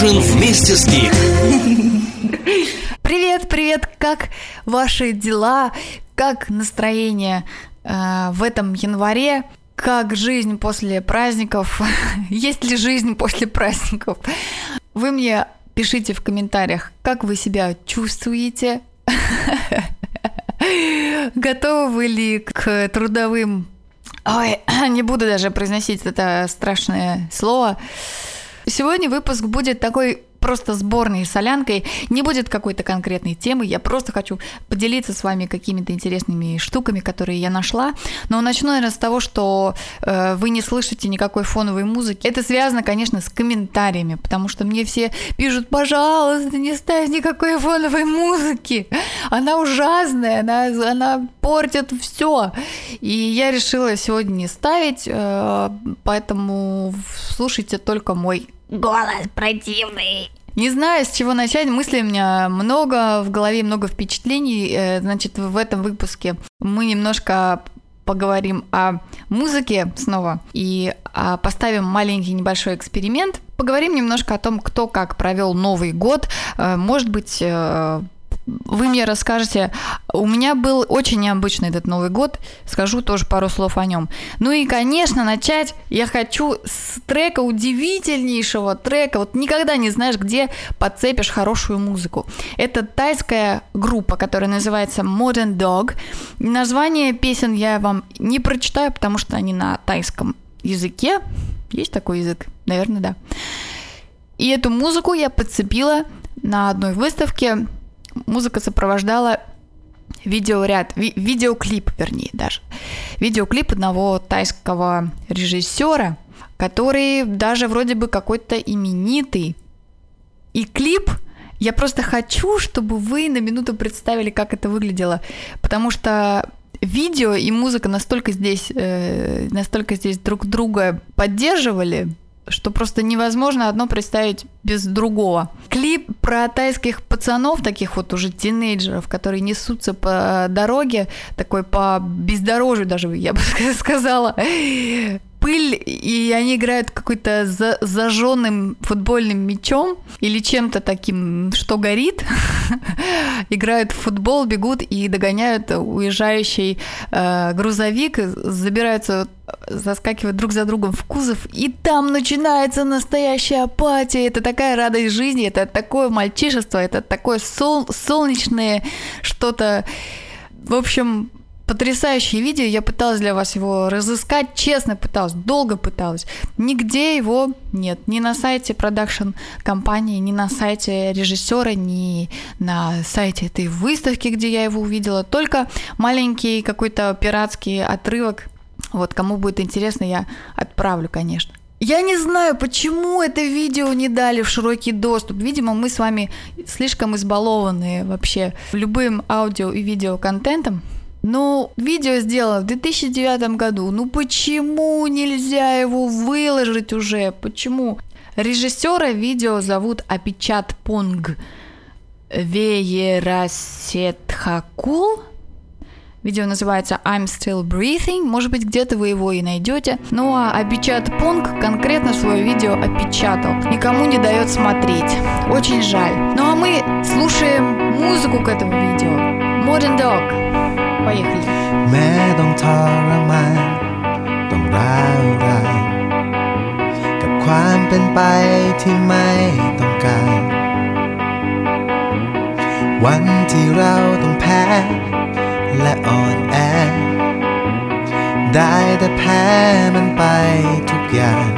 ужин вместе с Гик. Привет, привет, как ваши дела, как настроение э, в этом январе, как жизнь после праздников, есть ли жизнь после праздников. Вы мне пишите в комментариях, как вы себя чувствуете, готовы вы ли к трудовым... Ой, не буду даже произносить это страшное слово. Сегодня выпуск будет такой просто сборной солянкой. Не будет какой-то конкретной темы. Я просто хочу поделиться с вами какими-то интересными штуками, которые я нашла. Но начну, наверное, с того, что э, вы не слышите никакой фоновой музыки. Это связано, конечно, с комментариями, потому что мне все пишут, пожалуйста, не ставь никакой фоновой музыки. Она ужасная, она, она портит все. И я решила сегодня не ставить, э, поэтому слушайте только мой Голос противный. Не знаю, с чего начать. Мыслей у меня много, в голове много впечатлений. Э, значит, в этом выпуске мы немножко поговорим о музыке снова и а, поставим маленький небольшой эксперимент. Поговорим немножко о том, кто как провел Новый год. Э, может быть, э, вы мне расскажете. У меня был очень необычный этот Новый год. Скажу тоже пару слов о нем. Ну и, конечно, начать я хочу с трека удивительнейшего трека. Вот никогда не знаешь, где подцепишь хорошую музыку. Это тайская группа, которая называется Modern Dog. Название песен я вам не прочитаю, потому что они на тайском языке. Есть такой язык? Наверное, да. И эту музыку я подцепила на одной выставке музыка сопровождала видеоряд, ви, видеоклип, вернее, даже. Видеоклип одного тайского режиссера, который даже вроде бы какой-то именитый. И клип я просто хочу, чтобы вы на минуту представили, как это выглядело, потому что видео и музыка настолько здесь, э, настолько здесь друг друга поддерживали, что просто невозможно одно представить без другого. Клип про тайских пацанов, таких вот уже тинейджеров, которые несутся по дороге, такой по бездорожью даже, я бы сказала, пыль, и они играют какой-то за зажженным футбольным мячом или чем-то таким, что горит. играют в футбол, бегут и догоняют уезжающий э, грузовик, забираются, заскакивают друг за другом в кузов, и там начинается настоящая апатия. Это такая радость жизни, это такое мальчишество, это такое сол солнечное что-то. В общем, потрясающее видео. Я пыталась для вас его разыскать, честно пыталась, долго пыталась. Нигде его нет. Ни на сайте продакшн компании, ни на сайте режиссера, ни на сайте этой выставки, где я его увидела. Только маленький какой-то пиратский отрывок. Вот, кому будет интересно, я отправлю, конечно. Я не знаю, почему это видео не дали в широкий доступ. Видимо, мы с вами слишком избалованы вообще любым аудио и видео контентом. Ну, видео сделано в 2009 году. Ну почему нельзя его выложить уже? Почему? Режиссера видео зовут Апичат Понг Веерасетхакул. Видео называется I'm Still Breathing. Может быть, где-то вы его и найдете. Ну а Абичат Понг конкретно свое видео опечатал. Никому не дает смотреть. Очень жаль. Ну а мы слушаем музыку к этому видео. Modern Dog. ว่าอย่างดีแม้ต้องทรมานต้องร้าวรานกับความเป็นไปที่ไม่ต้องการ วันที่เราต้องแพ้ และอ่อนแอ ได้แต่แพ้มันไปทุกอย่าง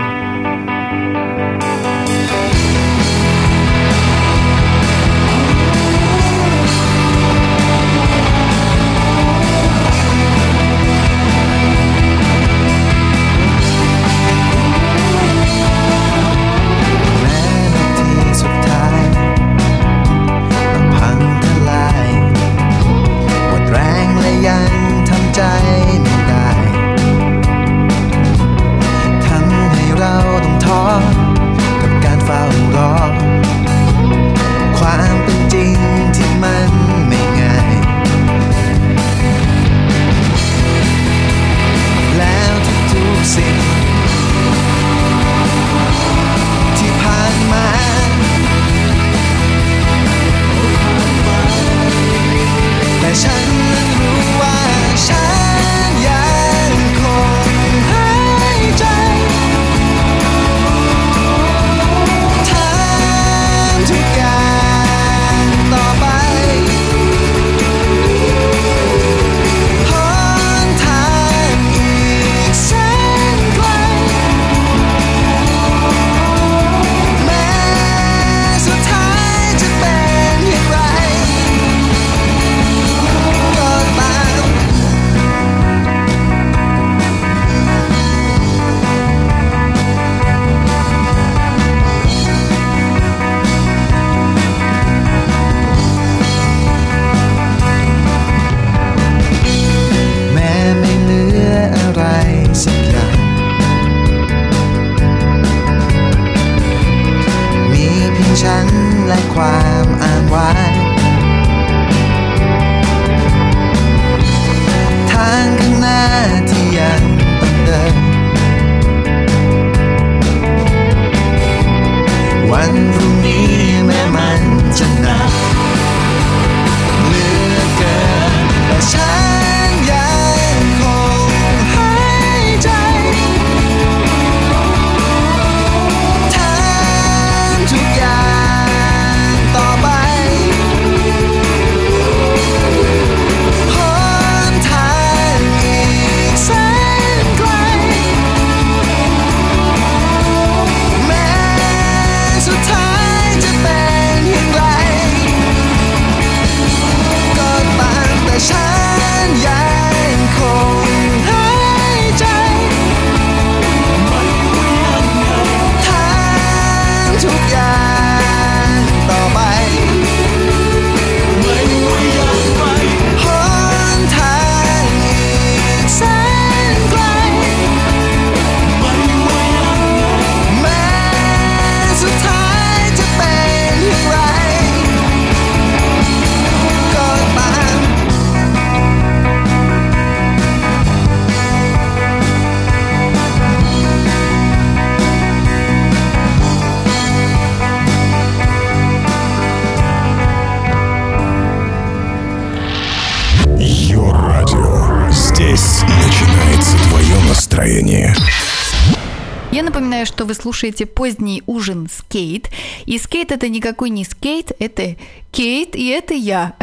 напоминаю, что вы слушаете поздний ужин с Кейт. И скейт это никакой не скейт, это Кейт, и это я.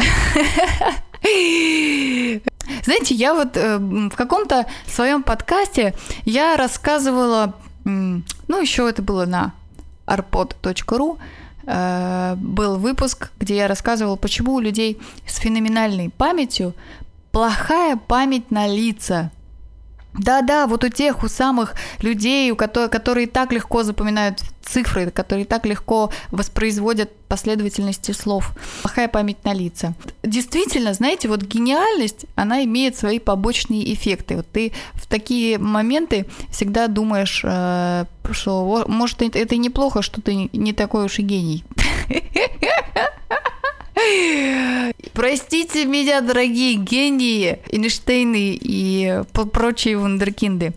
Знаете, я вот э, в каком-то своем подкасте я рассказывала, ну еще это было на arpod.ru, э, был выпуск, где я рассказывала, почему у людей с феноменальной памятью плохая память на лица. Да-да, вот у тех, у самых людей, у которых, которые так легко запоминают цифры, которые так легко воспроизводят последовательности слов. Плохая память на лица. Действительно, знаете, вот гениальность, она имеет свои побочные эффекты. Вот ты в такие моменты всегда думаешь, э, что «О, может это неплохо, что ты не такой уж и гений. Простите меня, дорогие гении, Эйнштейны и прочие вундеркинды.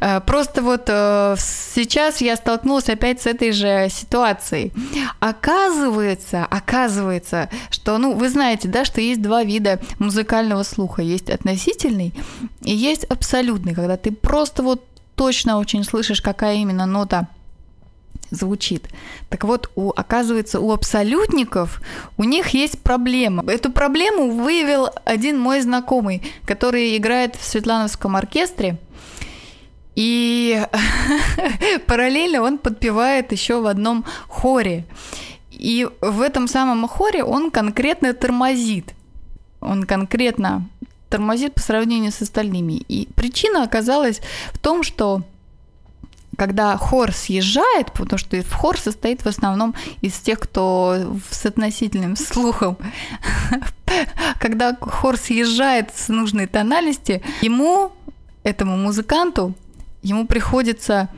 Э, Просто вот э, сейчас я столкнулась опять с этой же ситуацией. Оказывается, оказывается, что, ну, вы знаете, да, что есть два вида музыкального слуха. Есть относительный и есть абсолютный, когда ты просто вот точно очень слышишь, какая именно нота звучит. Так вот, у, оказывается, у абсолютников у них есть проблема. Эту проблему выявил один мой знакомый, который играет в Светлановском оркестре. И параллельно он подпевает еще в одном хоре. И в этом самом хоре он конкретно тормозит. Он конкретно тормозит по сравнению с остальными. И причина оказалась в том, что когда хор съезжает, потому что хор состоит в основном из тех, кто с относительным слухом, когда хор съезжает с нужной тональности, ему, этому музыканту, ему приходится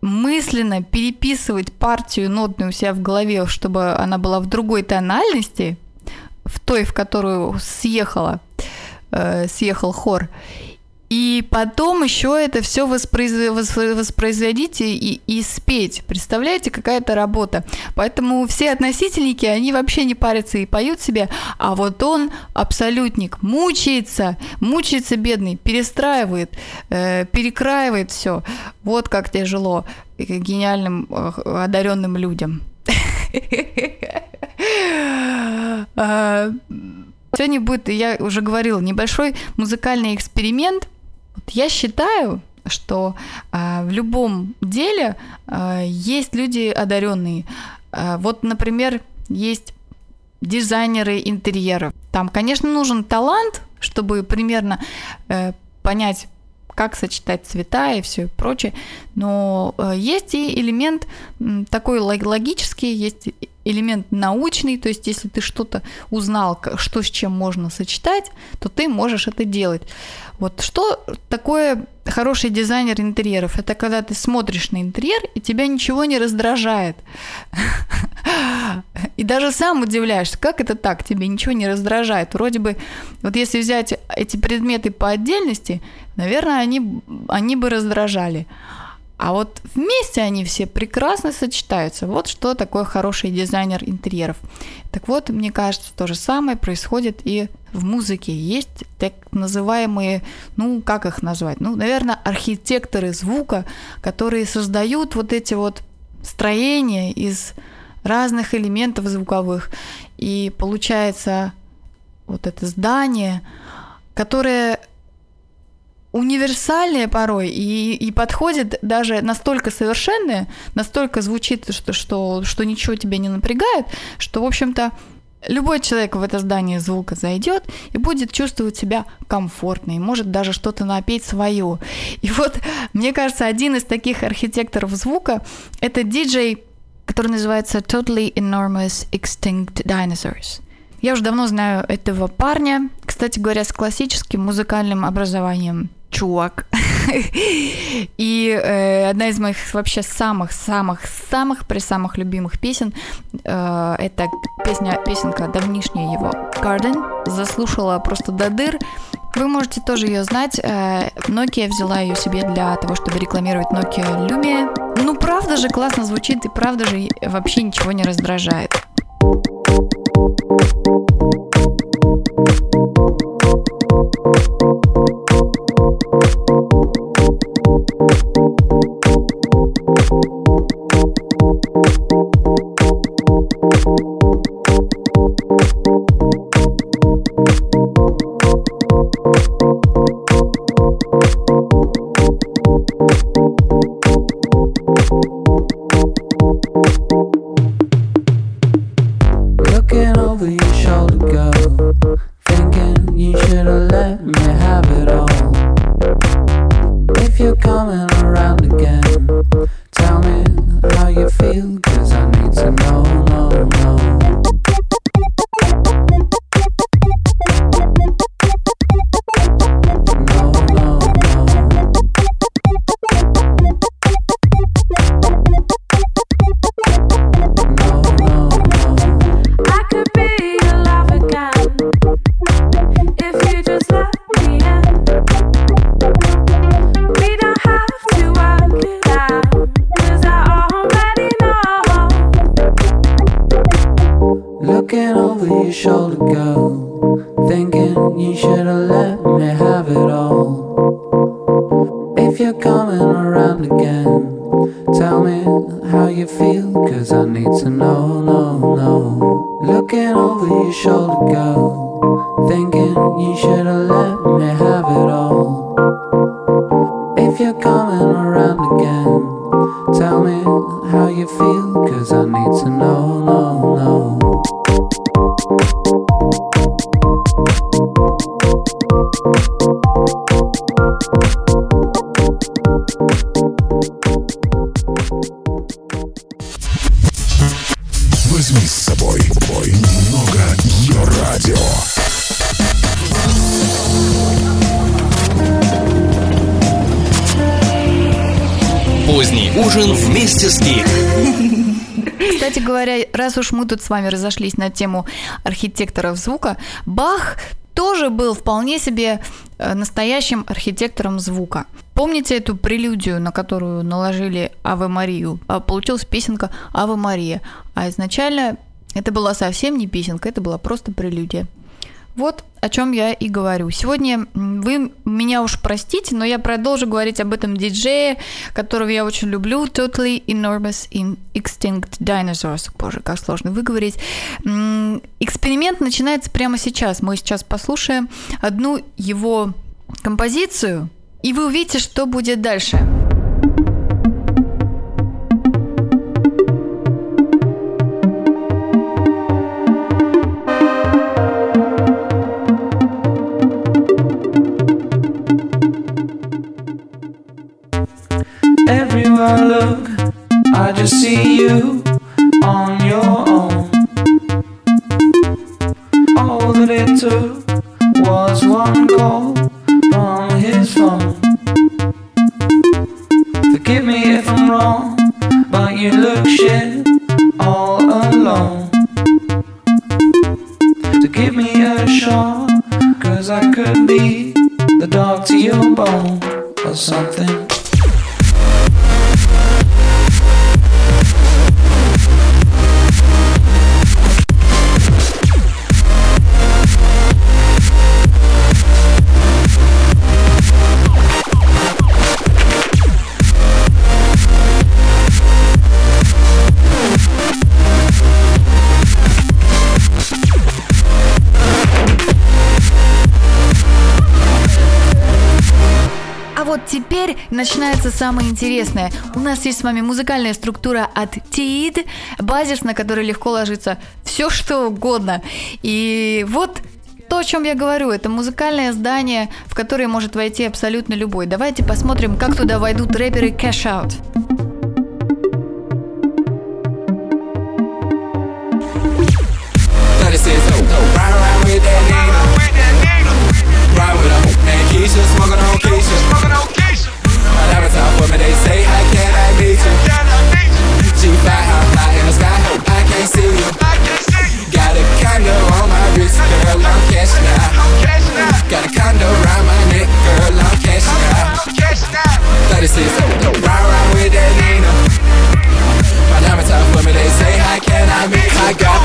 мысленно переписывать партию нотную у себя в голове, чтобы она была в другой тональности, в той, в которую съехала, э, съехал хор. И потом еще это все воспроизводить и, и спеть. Представляете, какая-то работа. Поэтому все относительники, они вообще не парятся и поют себе, а вот он абсолютник, мучается, мучается бедный, перестраивает, э, перекраивает все. Вот как тяжело гениальным, э, одаренным людям. А, Сегодня будет, я уже говорила, небольшой музыкальный эксперимент. Вот я считаю, что а, в любом деле а, есть люди одаренные. А, вот, например, есть дизайнеры интерьеров. Там, конечно, нужен талант, чтобы примерно э, понять, как сочетать цвета и все прочее. Но э, есть и элемент такой лог- логический, есть элемент научный, то есть если ты что-то узнал, что с чем можно сочетать, то ты можешь это делать. Вот что такое хороший дизайнер интерьеров? Это когда ты смотришь на интерьер, и тебя ничего не раздражает. И даже сам удивляешься, как это так, тебе ничего не раздражает. Вроде бы, вот если взять эти предметы по отдельности, наверное, они, они бы раздражали. А вот вместе они все прекрасно сочетаются. Вот что такое хороший дизайнер интерьеров. Так вот, мне кажется, то же самое происходит и в музыке. Есть так называемые, ну, как их назвать? Ну, наверное, архитекторы звука, которые создают вот эти вот строения из разных элементов звуковых. И получается вот это здание, которое универсальное порой и, и подходит даже настолько совершенное, настолько звучит, что, что, что ничего тебя не напрягает, что, в общем-то, любой человек в это здание звука зайдет и будет чувствовать себя комфортно, и может даже что-то напеть свое. И вот, мне кажется, один из таких архитекторов звука – это диджей, который называется Totally Enormous Extinct Dinosaurs. Я уже давно знаю этого парня, кстати говоря, с классическим музыкальным образованием. Чувак. И э, одна из моих вообще самых-самых-самых при самых любимых песен э, это песня, песенка давнишняя его Garden. Заслушала просто до дыр. Вы можете тоже ее знать. Э, Nokia взяла ее себе для того, чтобы рекламировать Nokia Lumia. Ну, правда же классно звучит и правда же вообще ничего не раздражает. Your shoulder, girl. Thinking you should have let me have it all. If you're coming around again, tell me how you feel, cause I need to know, no, no. Looking over your shoulder, girl. Ужин вместе с Гик. Кстати говоря, раз уж мы тут с вами разошлись на тему архитекторов звука, Бах тоже был вполне себе э, настоящим архитектором звука. Помните эту прелюдию, на которую наложили Аве Марию? А Получилась песенка Аве Мария. А изначально это была совсем не песенка, это была просто прелюдия. Вот о чем я и говорю. Сегодня вы меня уж простите, но я продолжу говорить об этом диджее, которого я очень люблю, Totally Enormous in Extinct Dinosaurs. Боже, как сложно выговорить. Эксперимент начинается прямо сейчас. Мы сейчас послушаем одну его композицию, и вы увидите, что будет дальше. Everywhere I look, I just see you теперь начинается самое интересное. У нас есть с вами музыкальная структура от TID, базис, на который легко ложится все что угодно. И вот то, о чем я говорю, это музыкальное здание, в которое может войти абсолютно любой. Давайте посмотрим, как туда войдут рэперы Cash Out. Thirty-six, oh, oh, ride with Nina. Ride with her and Keisha, smoking on Keisha. My me, they say, how can I meet you? G5 how high in the sky, I can't see you. Got a condo on my wrist, girl, I'm cashing out. Got a condo around my neck, girl, I'm cashing out. 36,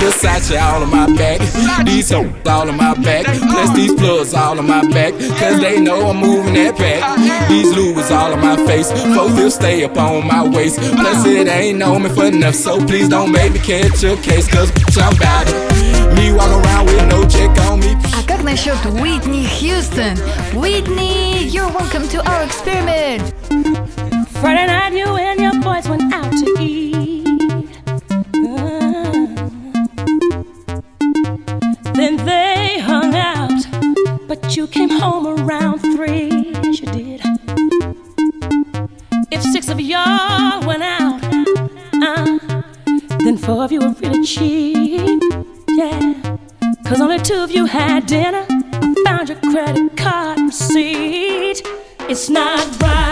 Versace all on my back, these hoes all on my back, plus these plugs all on my back, cause they know I'm moving that back. These Louis all on my face, four fifths stay up on my waist, plus it ain't know me for enough, so please don't make me catch a case, cause bitch, I'm bout it. Me walk around with no check on me. А как насчет Уитни Хьюстон? Уитни, you're welcome to our experiment. Friday night, you and your boys went out to eat. But you came home around three. You did. If six of y'all went out, uh, then four of you were really cheap. Yeah, cause only two of you had dinner. Found your credit card receipt. It's not right,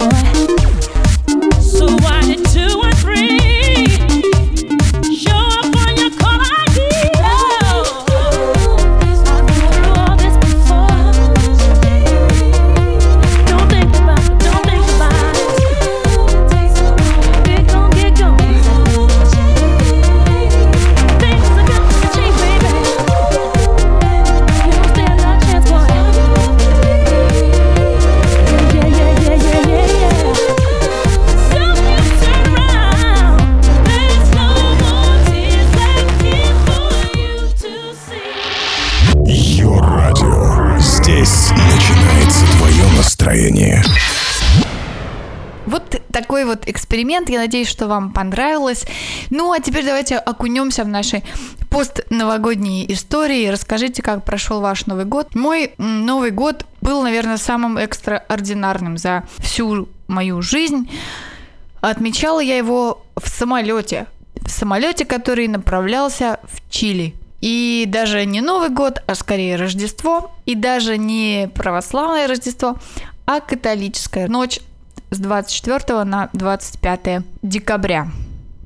boy. Эксперимент. Я надеюсь, что вам понравилось. Ну, а теперь давайте окунемся в наши постновогодние истории. Расскажите, как прошел ваш Новый год. Мой Новый год был, наверное, самым экстраординарным за всю мою жизнь. Отмечала я его в самолете. В самолете, который направлялся в Чили. И даже не Новый год, а скорее Рождество. И даже не православное Рождество, а католическая ночь с 24 на 25 декабря.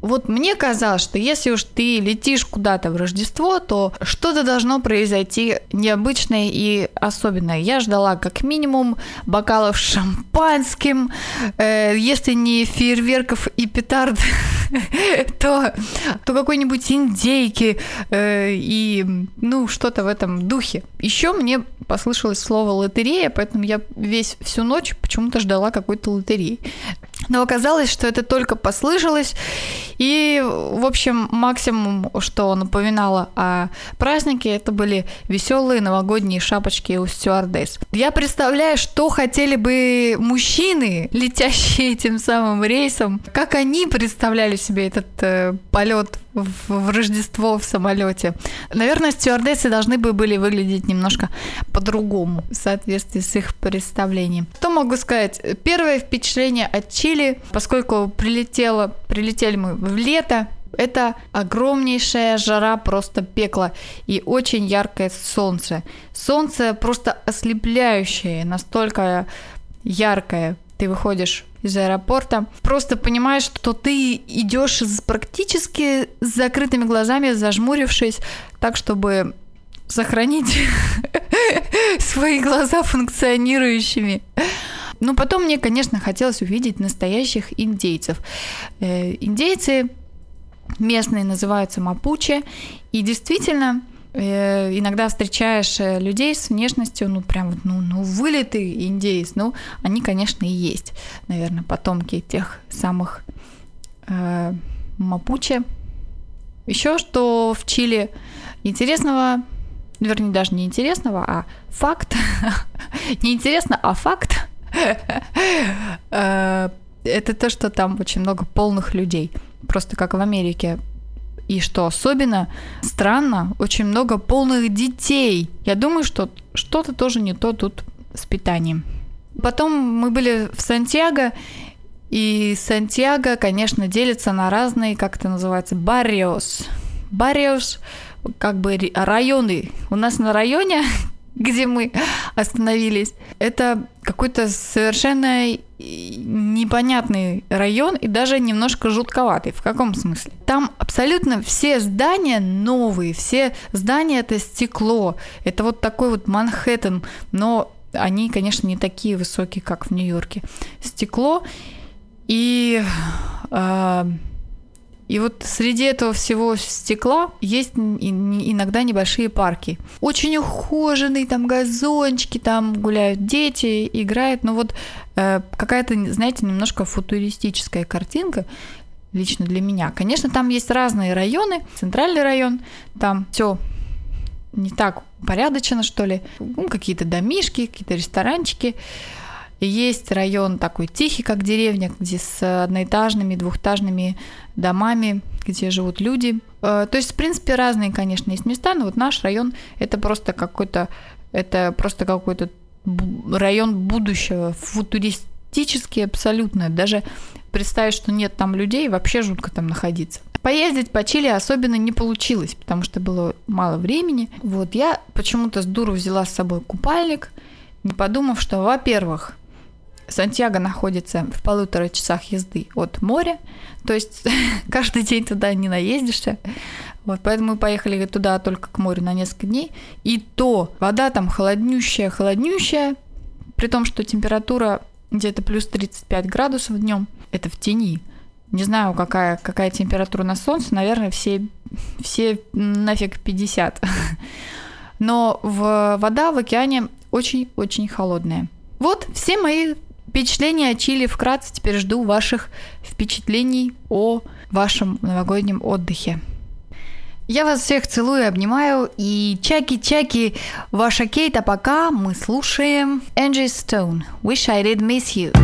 Вот мне казалось, что если уж ты летишь куда-то в Рождество, то что-то должно произойти необычное и особенное. Я ждала как минимум бокалов с шампанским, э, если не фейерверков и петард, то, то какой-нибудь индейки э, и ну что-то в этом духе. Еще мне послышалось слово лотерея, поэтому я весь всю ночь почему-то ждала какой-то лотереи. Но оказалось, что это только послышалось. И, в общем, максимум, что напоминало о празднике, это были веселые новогодние шапочки у стюардесс. Я представляю, что хотели бы мужчины, летящие этим самым рейсом, как они представляли себе этот э, полет в, Рождество в самолете. Наверное, стюардессы должны бы были выглядеть немножко по-другому в соответствии с их представлением. Что могу сказать? Первое впечатление от Чили, поскольку прилетело, прилетели мы в лето, это огромнейшая жара, просто пекло и очень яркое солнце. Солнце просто ослепляющее, настолько яркое. Ты выходишь из аэропорта, просто понимаешь, что ты идешь практически с закрытыми глазами, зажмурившись, так, чтобы сохранить свои глаза функционирующими. Но потом мне, конечно, хотелось увидеть настоящих индейцев. Э, Индейцы местные называются мапуче, и действительно иногда встречаешь э, людей с внешностью, ну прям ну, ну вылитый индейец, ну они, конечно, и есть, наверное, потомки тех самых э, мапуче. Еще что в Чили интересного, вернее даже не интересного, а факт, не интересно, а факт, Э, это то, что там очень много полных людей. Просто как в Америке. И что особенно странно, очень много полных детей. Я думаю, что что-то тоже не то тут с питанием. Потом мы были в Сантьяго, и Сантьяго, конечно, делится на разные, как это называется, барриос. Барриос, как бы районы. У нас на районе, где мы остановились, это какой-то совершенно непонятный район и даже немножко жутковатый. В каком смысле? Там абсолютно все здания новые, все здания это стекло. Это вот такой вот Манхэттен, но они, конечно, не такие высокие, как в Нью-Йорке. Стекло и а, и вот среди этого всего стекла есть иногда небольшие парки. Очень ухоженные, там газончики, там гуляют дети, играют. Но вот э, какая-то, знаете, немножко футуристическая картинка лично для меня. Конечно, там есть разные районы. Центральный район, там все не так порядочно, что ли. Ну, какие-то домишки, какие-то ресторанчики. Есть район такой тихий, как деревня, где с одноэтажными, двухэтажными домами, где живут люди. Э, То есть, в принципе, разные, конечно, есть места, но вот наш район это просто какой-то, это просто какой-то район будущего, футуристический абсолютно. Даже представить, что нет там людей, вообще жутко там находиться. Поездить по Чили особенно не получилось, потому что было мало времени. Вот я почему-то с дуру взяла с собой купальник, не подумав, что, во-первых, Сантьяго находится в полутора часах езды от моря, то есть каждый день туда не наездишься. Вот, поэтому мы поехали туда только к морю на несколько дней. И то вода там холоднющая, холоднющая, при том, что температура где-то плюс 35 градусов днем. Это в тени. Не знаю, какая, какая температура на солнце, наверное, все, все нафиг 50. Но в, вода в океане очень-очень холодная. Вот все мои впечатления о Чили вкратце. Теперь жду ваших впечатлений о вашем новогоднем отдыхе. Я вас всех целую, обнимаю. И чаки-чаки, ваша Кейт, а пока мы слушаем Angie Stone. Wish I did miss you.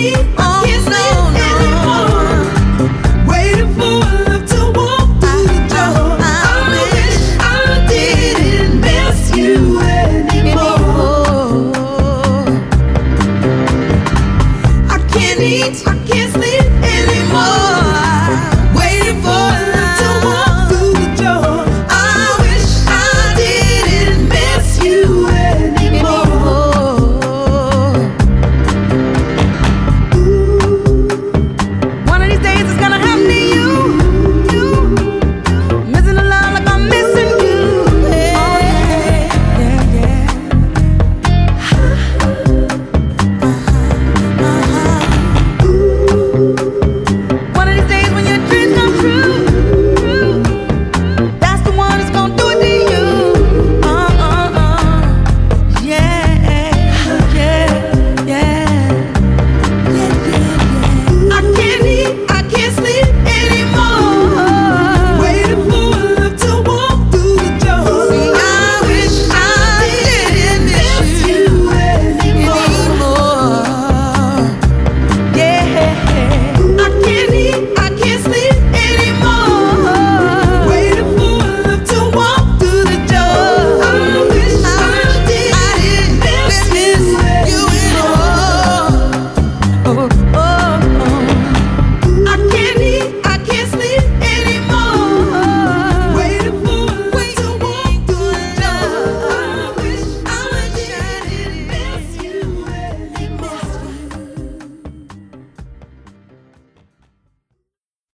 be